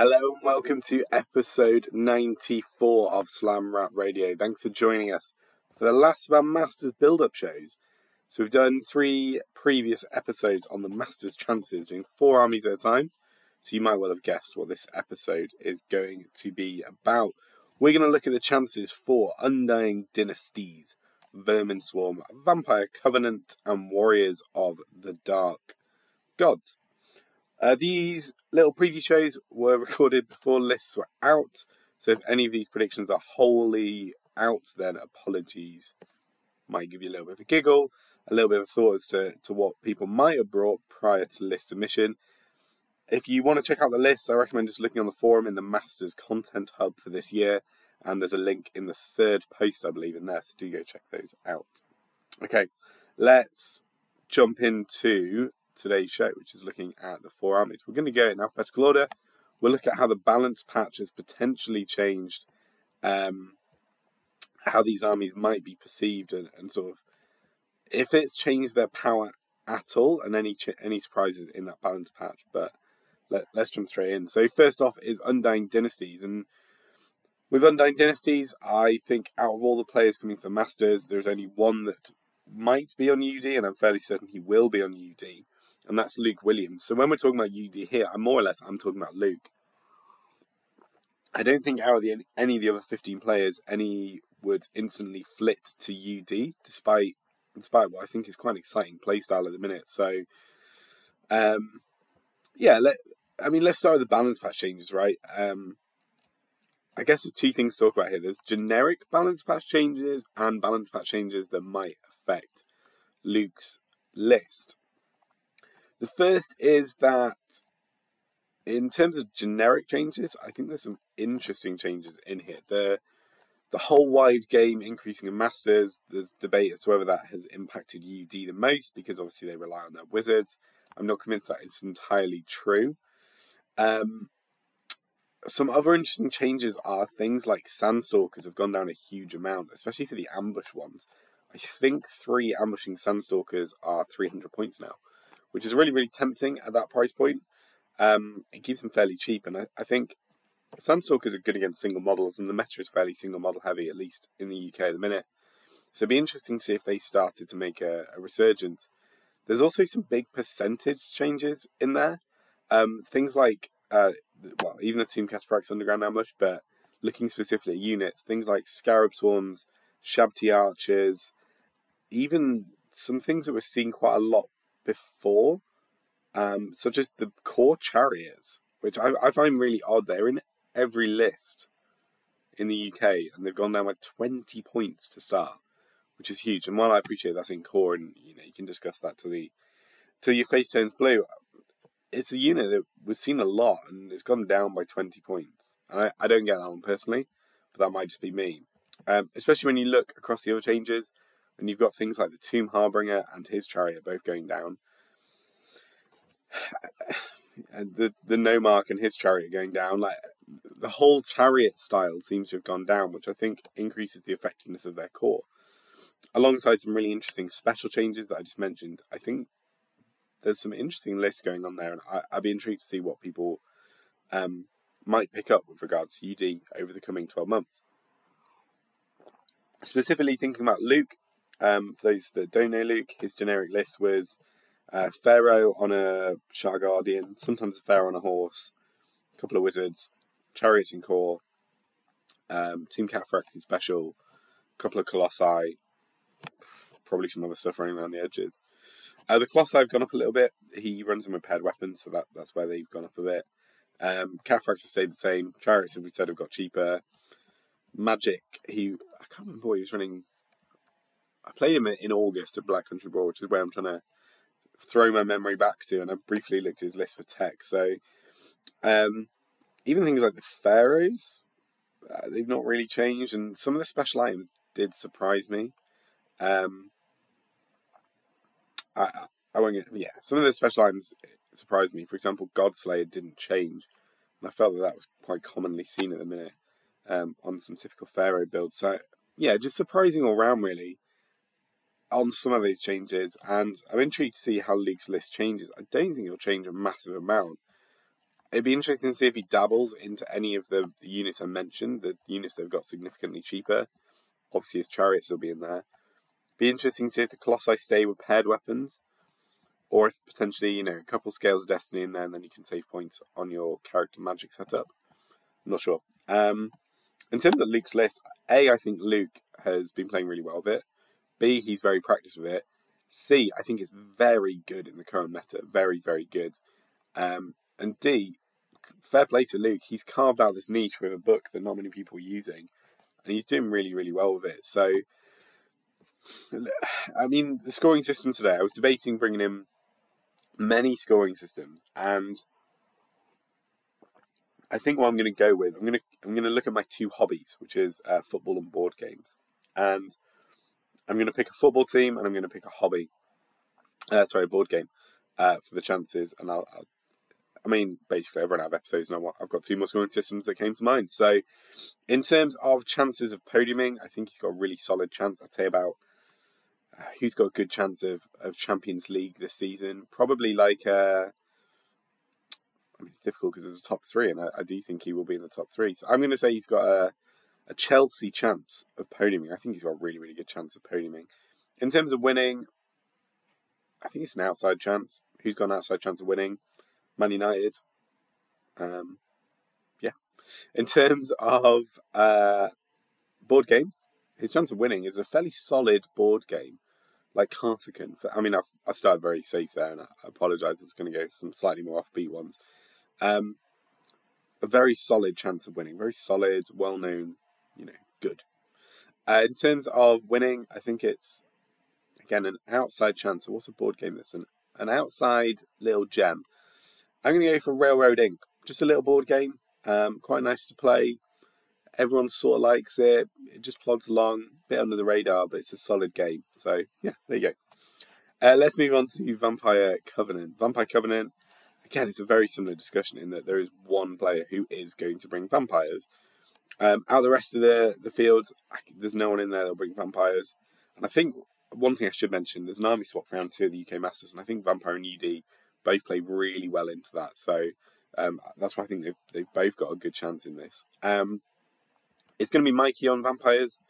Hello and welcome to episode 94 of Slam Rap Radio. Thanks for joining us for the last of our Masters build up shows. So, we've done three previous episodes on the Masters chances, doing four armies at a time. So, you might well have guessed what this episode is going to be about. We're going to look at the chances for Undying Dynasties, Vermin Swarm, Vampire Covenant, and Warriors of the Dark Gods. Uh, these little preview shows were recorded before lists were out, so if any of these predictions are wholly out, then apologies. Might give you a little bit of a giggle, a little bit of thought as to, to what people might have brought prior to list submission. If you want to check out the list, I recommend just looking on the forum in the Masters Content Hub for this year, and there's a link in the third post, I believe, in there, so do go check those out. Okay, let's jump into today's show, which is looking at the four armies. We're going to go in alphabetical order. We'll look at how the balance patch has potentially changed, um, how these armies might be perceived, and, and sort of if it's changed their power at all, and any ch- any surprises in that balance patch. But let, us jump straight in. So first off is Undying Dynasties, and with Undying Dynasties, I think out of all the players coming for Masters, there's only one that might be on UD, and I'm fairly certain he will be on UD and that's Luke Williams. So when we're talking about UD here, I'm more or less I'm talking about Luke. I don't think out of the, any of the other 15 players, any would instantly flit to UD, despite despite what I think is quite an exciting playstyle at the minute. So, um, yeah, let, I mean, let's start with the balance patch changes, right? Um, I guess there's two things to talk about here. There's generic balance patch changes and balance patch changes that might affect Luke's list. The first is that in terms of generic changes, I think there's some interesting changes in here. The the whole wide game increasing in masters, there's debate as to whether that has impacted UD the most because obviously they rely on their wizards. I'm not convinced that it's entirely true. Um, some other interesting changes are things like Sandstalkers have gone down a huge amount, especially for the ambush ones. I think three ambushing Sandstalkers are 300 points now which is really, really tempting at that price point. Um, it keeps them fairly cheap, and I, I think Sandstalkers are good against single models, and the meta is fairly single model heavy, at least in the UK at the minute. So it'd be interesting to see if they started to make a, a resurgence. There's also some big percentage changes in there. Um, things like, uh, well, even the Tomb Cataphracts Underground Ambush, but looking specifically at units, things like Scarab Swarms, Shabti Archers, even some things that we're seeing quite a lot before, um, such as the core chariots, which I, I find really odd. They're in every list in the UK, and they've gone down by 20 points to start, which is huge. And while I appreciate that's in core, and you know you can discuss that to the till your face turns blue, it's a unit that we've seen a lot, and it's gone down by 20 points. And I, I don't get that one personally, but that might just be me. Um, especially when you look across the other changes, and you've got things like the Tomb Harbinger and his chariot both going down. and the the Nomarch and his chariot going down, like the whole chariot style seems to have gone down, which I think increases the effectiveness of their core. Alongside some really interesting special changes that I just mentioned, I think there's some interesting lists going on there, and I, would be intrigued to see what people um, might pick up with regards to UD over the coming 12 months. Specifically thinking about Luke, um, for those that don't know Luke, his generic list was uh, Pharaoh on a Shah Guardian, sometimes a Pharaoh on a horse, a couple of wizards, Chariots in core, um, Tomb Cataphracts in special, a couple of Colossi, probably some other stuff running around the edges. Uh, the Colossi have gone up a little bit. He runs them with paired weapons, so that, that's where they've gone up a bit. Um, Cataphracts have stayed the same. Chariots, as we said, have got cheaper. Magic, he I can't remember what he was running I played him in August at Black Country Brawl, which is where I'm trying to throw my memory back to, and I briefly looked at his list for tech. So, um, even things like the Pharaohs, uh, they've not really changed, and some of the special items did surprise me. Um, I, I won't get, yeah, some of the special items surprised me. For example, Godslayer didn't change, and I felt that that was quite commonly seen at the minute um, on some typical Pharaoh builds. So, yeah, just surprising all round, really on some of these changes, and I'm intrigued to see how Luke's list changes. I don't think it'll change a massive amount. it'd be interesting to see if he dabbles into any of the, the units I mentioned, the units that have got significantly cheaper. Obviously, his chariots will be in there. Be interesting to see if the Colossi stay with paired weapons, or if potentially, you know, a couple scales of destiny in there, and then you can save points on your character magic setup. I'm not sure. Um, in terms of Luke's list, A, I think Luke has been playing really well with it. B, he's very practiced with it. C, I think it's very good in the current meta. Very, very good. Um, and D, fair play to Luke. He's carved out this niche with a book that not many people are using, and he's doing really, really well with it. So, I mean, the scoring system today, I was debating bringing in many scoring systems, and I think what I'm going to go with, I'm going to I'm going to look at my two hobbies, which is uh, football and board games, and I'm going to pick a football team and I'm going to pick a hobby. Uh, sorry, board game uh, for the chances, and I'll, I'll I mean, basically, I've run out of episodes I've got two more scoring systems that came to mind. So, in terms of chances of podiuming, I think he's got a really solid chance. I'd say about uh, who's got a good chance of, of Champions League this season. Probably like uh, I mean, it's difficult because there's a top three, and I, I, do think he will be in the top three. So I'm going to say he's got a, a Chelsea chance of podiuming. I think he's got a really, really good chance of podiuming. In terms of winning, I think it's an outside chance. Who's got an outside chance of winning? Man United. Um, yeah. In terms of uh, board games, his chance of winning is a fairly solid board game, like Cartican. I mean, I've, I've started very safe there, and I apologise. It's going to go some slightly more offbeat ones. Um, a very solid chance of winning, very solid, well known, you know, good. Uh, in terms of winning, I think it's again an outside chance. So what's a board game that's an an outside little gem? I'm going to go for Railroad Ink. Just a little board game, um, quite nice to play. Everyone sort of likes it. It just plods along, a bit under the radar, but it's a solid game. So yeah, there you go. Uh, let's move on to Vampire Covenant. Vampire Covenant again, it's a very similar discussion in that there is one player who is going to bring vampires. Um, out the rest of the the field, there's no one in there that'll bring vampires. And I think one thing I should mention, there's an army swap round two of the UK Masters, and I think Vampire and UD both play really well into that. So um, that's why I think they've, they've both got a good chance in this. Um, it's going to be Mikey on vampires.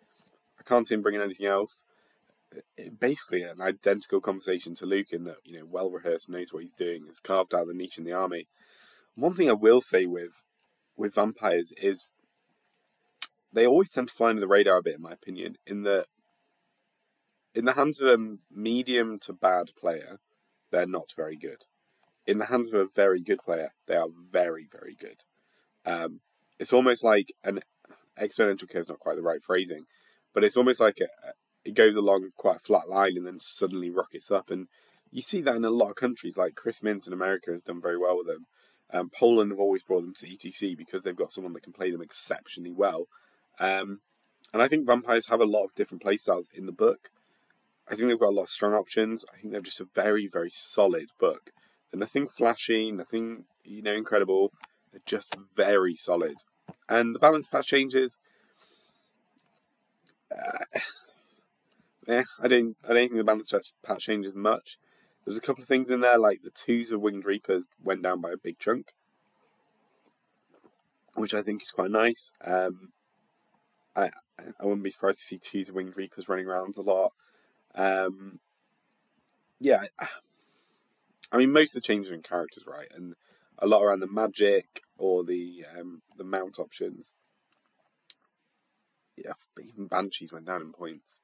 I can't see him bringing anything else basically an identical conversation to Luke in that, you know, well rehearsed, knows what he's doing, has carved out the niche in the army. One thing I will say with with vampires is they always tend to fly under the radar a bit, in my opinion, in that in the hands of a medium to bad player, they're not very good. In the hands of a very good player, they are very, very good. Um, it's almost like an exponential curve is not quite the right phrasing, but it's almost like a, it goes along quite a flat line and then suddenly rockets up. And you see that in a lot of countries, like Chris Mintz in America has done very well with them. Um, Poland have always brought them to ETC because they've got someone that can play them exceptionally well. Um, and I think vampires have a lot of different playstyles in the book. I think they've got a lot of strong options. I think they're just a very, very solid book. They're nothing flashy, nothing you know incredible. They're just very solid. And the balance patch changes. Uh, eh, I don't I don't think the balance patch changes much. There's a couple of things in there, like the twos of Winged Reapers went down by a big chunk, which I think is quite nice. Um, I I wouldn't be surprised to see twos of Winged Reapers running around a lot. Um, yeah, I mean most of the changes are in characters, right, and a lot around the magic or the um, the mount options. Yeah, but even banshees went down in points.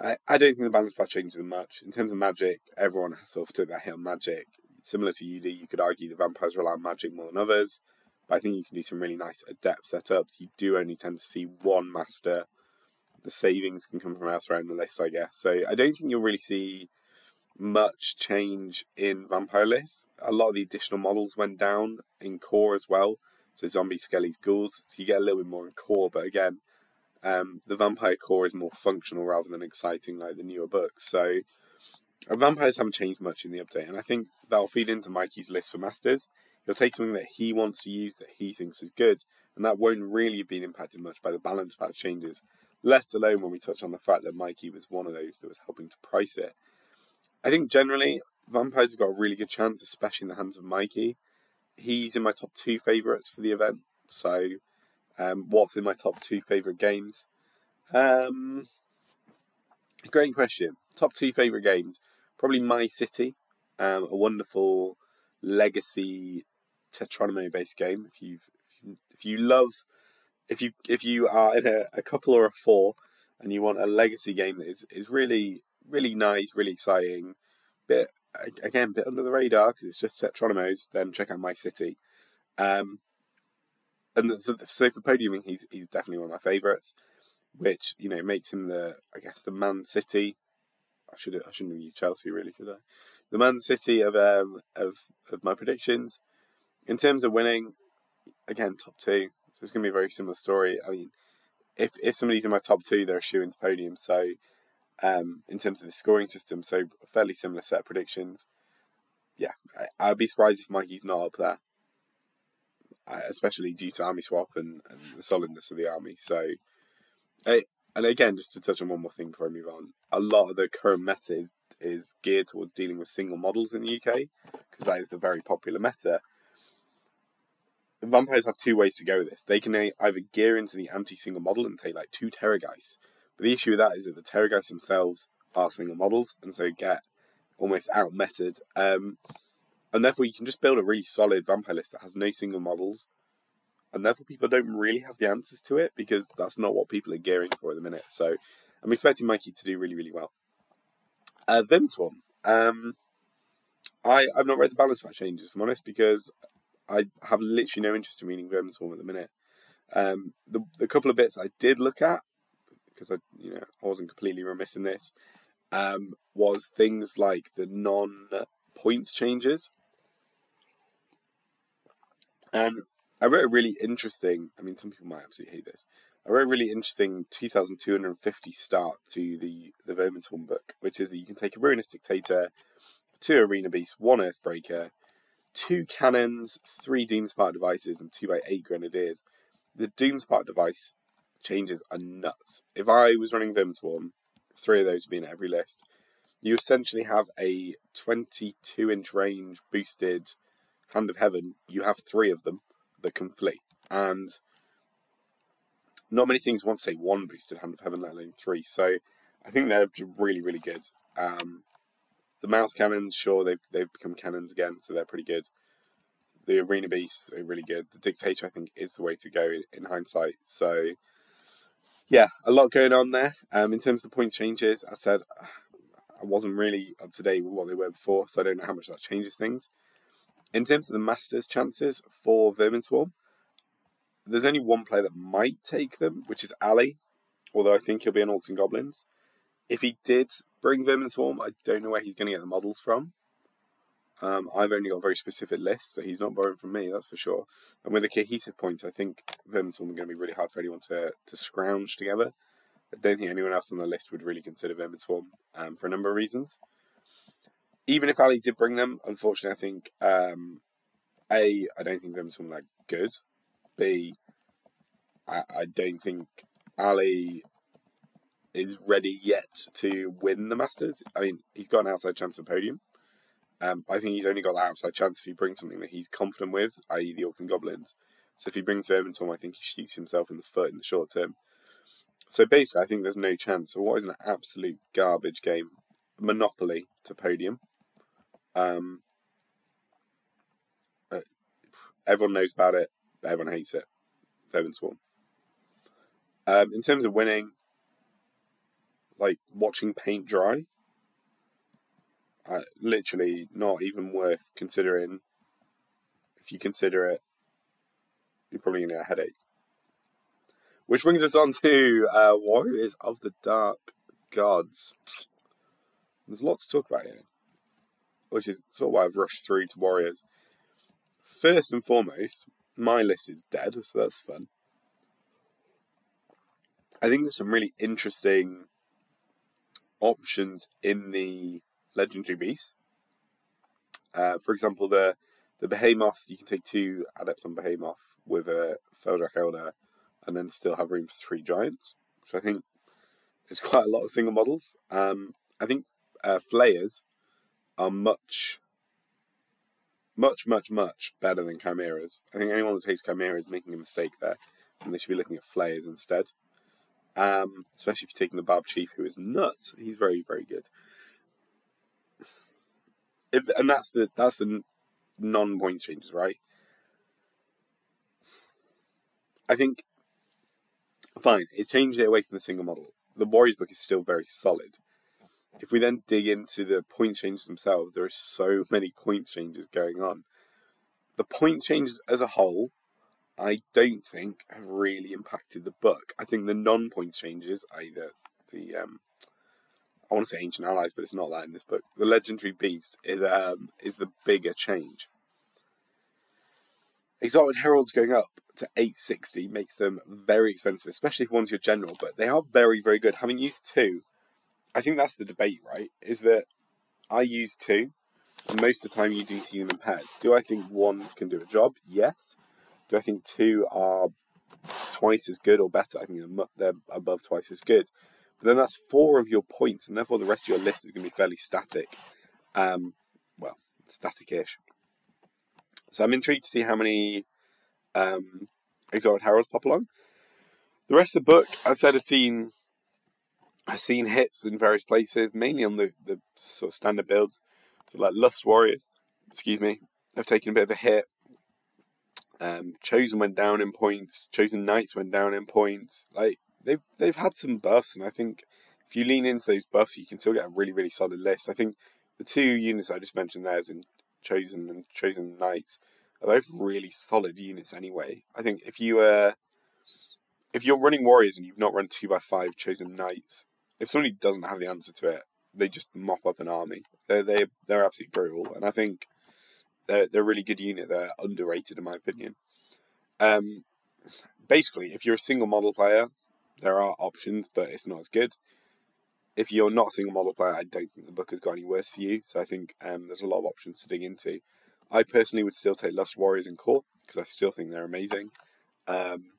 I, I don't think the balance patch changes much. In terms of magic, everyone has sort of took that hit on magic. Similar to UD, you could argue the vampires rely on magic more than others, but I think you can do some really nice adept setups. You do only tend to see one master. The savings can come from elsewhere in the list, I guess. So I don't think you'll really see much change in vampire lists. A lot of the additional models went down in core as well. So zombie, skellies, ghouls. So you get a little bit more in core, but again, um, the vampire core is more functional rather than exciting like the newer books. So vampires haven't changed much in the update, and I think that'll feed into Mikey's list for masters. He'll take something that he wants to use that he thinks is good, and that won't really have been impacted much by the balance patch changes. Left alone when we touch on the fact that Mikey was one of those that was helping to price it. I think generally Vampires have got a really good chance, especially in the hands of Mikey. He's in my top two favourites for the event. So, um, what's in my top two favourite games? Um, great question. Top two favourite games? Probably My City, um, a wonderful legacy Tetronimo based game. If you've if you, love if you if you are in a, a couple or a four and you want a legacy game that is, is really really nice, really exciting, bit again bit under the radar because it's just Tetronimos, then check out My City. Um, and so, so for podiuming, he's he's definitely one of my favourites, which you know makes him the I guess the Man City. I should I shouldn't have used Chelsea really, should I? The Man City of um of of my predictions. In terms of winning, again top two. So it's going to be a very similar story. I mean, if if somebody's in my top two, they're a shoe into podium. So um, in terms of the scoring system, so fairly similar set of predictions. Yeah, I, would be surprised if Mikey's not up there, uh, especially due to army swap and, and the solidness of the army. So, I, and again, just to touch on one more thing before I move on, a lot of the current meta is, is geared towards dealing with single models in the UK because that is the very popular meta vampires have two ways to go with this. They can either gear into the anti-single model and take like two Terrorgeists, but the issue with that is that the Terrorgeists themselves are single models and so get almost out meted. Um, and therefore, you can just build a really solid vampire list that has no single models, and therefore people don't really have the answers to it because that's not what people are gearing for at the minute. So I'm expecting Mikey to do really, really well. Uh, one, Um, I I've not read the balance pack changes, if I'm honest, because I have literally no interest in reading Verminswarm at the minute. Um, the the couple of bits I did look at because I you know I wasn't completely remiss in this um, was things like the non points changes, and I wrote a really interesting. I mean, some people might absolutely hate this. I wrote a really interesting 2,250 start to the the Verminswarm book, which is that you can take a Ruinous Dictator, two Arena Beasts, one Earthbreaker, two cannons, three Doomspark devices, and two by eight grenadiers. The Doomspark device changes are nuts. If I was running Verminswarm, three of those would be in every list. You essentially have a 22 inch range boosted Hand of Heaven. You have three of them that can flee. And not many things want to say one boosted Hand of Heaven, let alone three. So I think they're really, really good. Um, the mouse cannons, sure, they've, they've become cannons again, so they're pretty good. The arena beasts are really good. The dictator, I think, is the way to go in hindsight. So, yeah, a lot going on there. Um, in terms of the points changes, I said I wasn't really up to date with what they were before, so I don't know how much that changes things. In terms of the Masters chances for Vermin Swarm, there's only one player that might take them, which is Ali, although I think he'll be an Orcs and Goblins. If he did bring Verminswarm, I don't know where he's going to get the models from. Um, I've only got very specific lists, so he's not borrowing from me, that's for sure. And with the cohesive points, I think Verminswarm are going to be really hard for anyone to, to scrounge together. I don't think anyone else on the list would really consider Verminswarm um, for a number of reasons. Even if Ali did bring them, unfortunately, I think um, A, I don't think Verminswarm are that good. B, I, I don't think Ali is ready yet to win the Masters. I mean, he's got an outside chance of podium. Um, I think he's only got that outside chance if he brings something that he's confident with, i.e., the Orcs and Goblins. So if he brings Verminswarm, I think he shoots himself in the foot in the short term. So basically, I think there's no chance. So what is an absolute garbage game? Monopoly to podium. Um, uh, everyone knows about it, but everyone hates it. Verminswarm. Um, in terms of winning, like watching paint dry. Uh, literally not even worth considering. If you consider it, you're probably to get a headache. Which brings us on to uh, Warriors of the Dark Gods. There's a lot to talk about here, which is sort of why I've rushed through to Warriors. First and foremost, my list is dead, so that's fun. I think there's some really interesting options in the legendary beasts. Uh, for example, the the behemoths you can take two adepts on behemoth with a Feldrak Elder, and then still have room for three giants, which I think is quite a lot of single models. Um, I think uh, flayers are much, much, much, much better than chimeras. I think anyone that takes chimeras is making a mistake there, and they should be looking at flayers instead. Um, especially if you're taking the Barb Chief, who is nuts. He's very, very good. If, and that's the that's the non-point changes, right? I think fine. It's changed it away from the single model. The Warriors book is still very solid. If we then dig into the point changes themselves, there are so many point changes going on. The point changes as a whole, I don't think have really impacted the book. I think the non-point changes, either the um, I want to say ancient allies, but it's not that in this book. The legendary beast is um, is the bigger change. Exalted Heralds going up to 860 makes them very expensive, especially if one's your general, but they are very, very good. Having used two, I think that's the debate, right? Is that I use two, and most of the time you do see them in pairs. Do I think one can do a job? Yes. Do I think two are twice as good or better? I think they're above twice as good. But then that's four of your points, and therefore the rest of your list is going to be fairly static. Um, well, static-ish. So I'm intrigued to see how many um, Exalted Heralds pop along. The rest of the book, I said, has seen I've seen hits in various places, mainly on the, the sort of standard builds. So like Lust Warriors, excuse me, have taken a bit of a hit. Um, Chosen went down in points. Chosen Knights went down in points. Like they've they've had some buffs, and I think if you lean into those buffs, you can still get a really really solid list. I think the two units I just mentioned there, as in Chosen and Chosen Knights, are both really solid units anyway. I think if you uh, if you're running warriors and you've not run two by five chosen knights, if somebody doesn't have the answer to it, they just mop up an army. They're they they're absolutely brutal, and I think they're they're a really good unit. They're underrated in my opinion. Um, basically, if you're a single model player, there are options, but it's not as good. If you're not a single model player, I don't think the book has got any worse for you. So I think um, there's a lot of options to dig into. I personally would still take Lust Warriors in Core because I still think they're amazing. Um,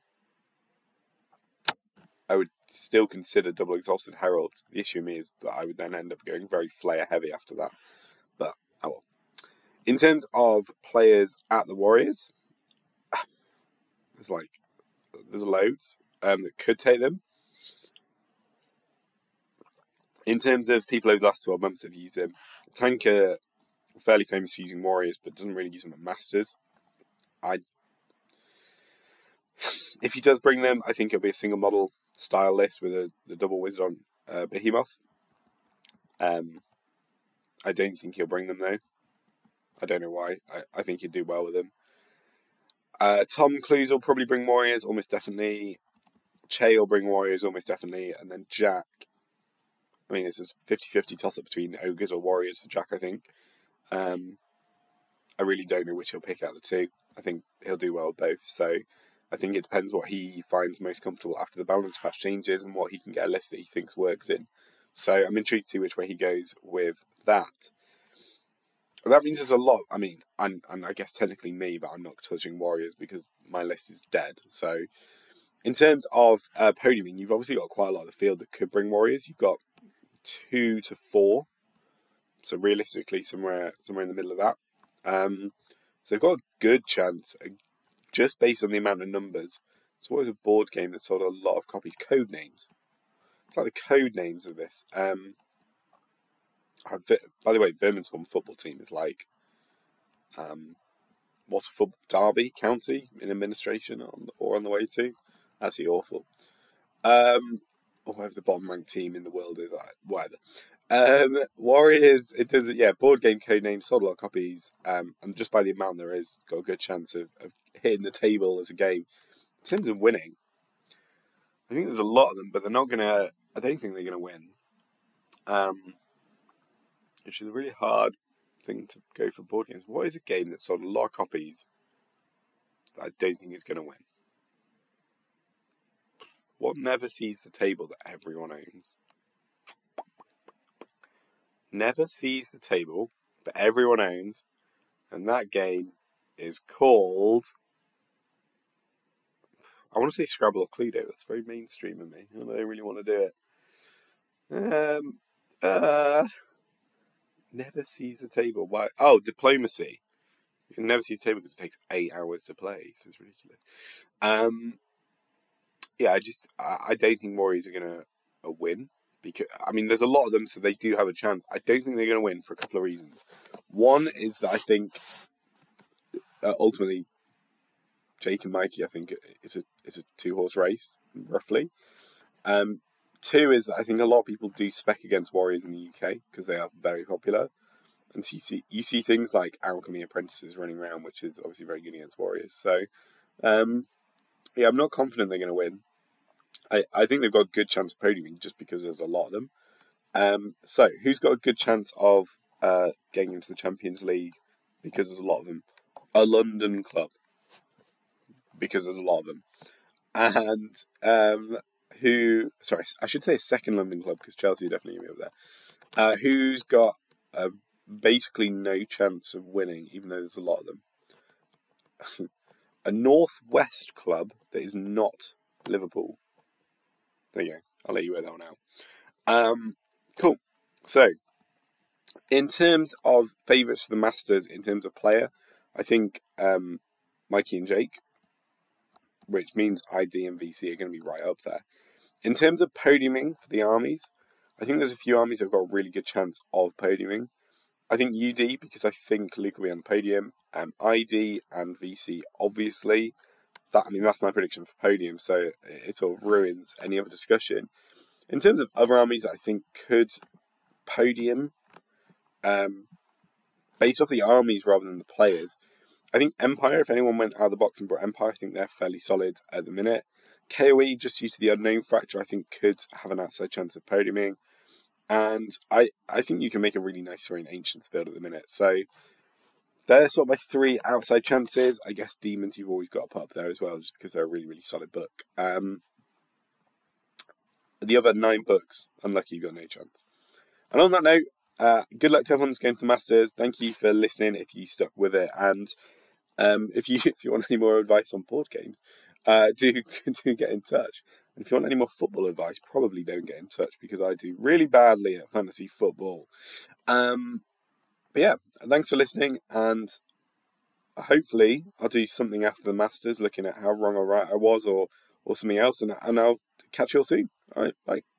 I would still consider Double Exalted Herald. The issue me is that I would then end up going very Flayer heavy after that. In terms of players at the Warriors, there's like there's loads um, that could take them. In terms of people over the last 12 months have used them, Tanker fairly famous for using warriors, but doesn't really use them at masters. I, if he does bring them, I think it'll be a single model style list with a the double wizard on uh, Behemoth. Um, I don't think he'll bring them though. I don't know why. I, I think he'd do well with them. Uh, Tom Clues will probably bring warriors, almost definitely. Che will bring warriors, almost definitely, and then Jack. I mean, it's a 50-50 toss up between ogres or warriors for Jack. I think. Um, I really don't know which he'll pick out of the two. I think he'll do well both. So I think it depends what he finds most comfortable after the balance patch changes and what he can get a list that he thinks works in. So I'm intrigued to see which way he goes with that. That means there's a lot. I mean, I'm, and I guess technically me, but I'm not touching Warriors because my list is dead. So, in terms of uh, podiuming, you've obviously got quite a lot of the field that could bring Warriors. You've got two to four so realistically, somewhere somewhere in the middle of that. Um, so they've got a good chance, uh, just based on the amount of numbers. It's always a board game that sold a lot of copies? Code names. It's like the code names of this. Um, by the way, Verminswarm football team is like, um, what's a football Derby County in administration on, or on the way to? Absolutely awful. Um, or whatever the bottom ranked team in the world is, whatever. Um, Warriors, it does, yeah, board game code name, sold a lot of copies, um, and just by the amount there is, got a good chance of, of hitting the table as a game. In terms of winning, I think there's a lot of them, but they're not gonna. I don't think they're gonna win. Um, which is a really hard thing to go for board games. What is a game that sold a lot of copies that I don't think is gonna win? What never sees the table that everyone owns? never sees the table, but everyone owns, and that game is called. I want to say Scrabble or Cluedo. That's very mainstream of me. I don't really want to do it. Um, uh, Never sees the table. Why? Oh, diplomacy. You can never see the table because it takes eight hours to play. So it's ridiculous. Um, yeah, I just I, I don't think Warriors are gonna win because I mean there's a lot of them, so they do have a chance. I don't think they're gonna win for a couple of reasons. One is that I think uh, ultimately Jake and Mikey, I think it's a it's a two horse race roughly. Um, two is that I think a lot of people do spec against Warriors in the UK because they are very popular, and so you see you see things like alchemy apprentices running around, which is obviously very good against Warriors. So, um, yeah, I'm not confident they're going to win. I, I think they've got a good chance of podiuming just because there's a lot of them. Um, so who's got a good chance of uh, getting into the Champions League because there's a lot of them? A London club because there's a lot of them, and um, who? Sorry, I should say a second London club because Chelsea are definitely going to be up there. Uh, who's got uh, basically no chance of winning, even though there's a lot of them? a northwest club that is not Liverpool. There you go. I'll let you wear that one out. Um, cool. So, in terms of favourites for the Masters, in terms of player, I think um, Mikey and Jake, which means ID and VC, are going to be right up there. In terms of podiuming for the armies, I think there's a few armies that have got a really good chance of podiuming. I think UD, because I think Luke will be on the podium, um, ID and VC, obviously that I mean that's my prediction for podium, so it sort of ruins any other discussion. In terms of other armies that I think could podium, um, based off the armies rather than the players, I think Empire. If anyone went out of the box and brought Empire, I think they're fairly solid at the minute. KOE, just due to the unknown factor, I think could have an outside chance of podiuming. And I, I think you can make a really nice Serene Ancients build at the minute. So they're sort of my three outside chances. I guess Demons you've always got to put up there as well, just because they're a really, really solid book. Um, the other nine books, unlucky you've got no chance. And on that note, uh, good luck to everyone who's going to the Masters. Thank you for listening if you stuck with it. And um, if you if you want any more advice on board games, uh, do do get in touch. And if you want any more football advice, probably don't get in touch because I do really badly at fantasy football. Um, but yeah, thanks for listening, and hopefully I'll do something after the Masters, looking at how wrong or right I was, or or something else, and and I'll catch you all soon. All right, bye.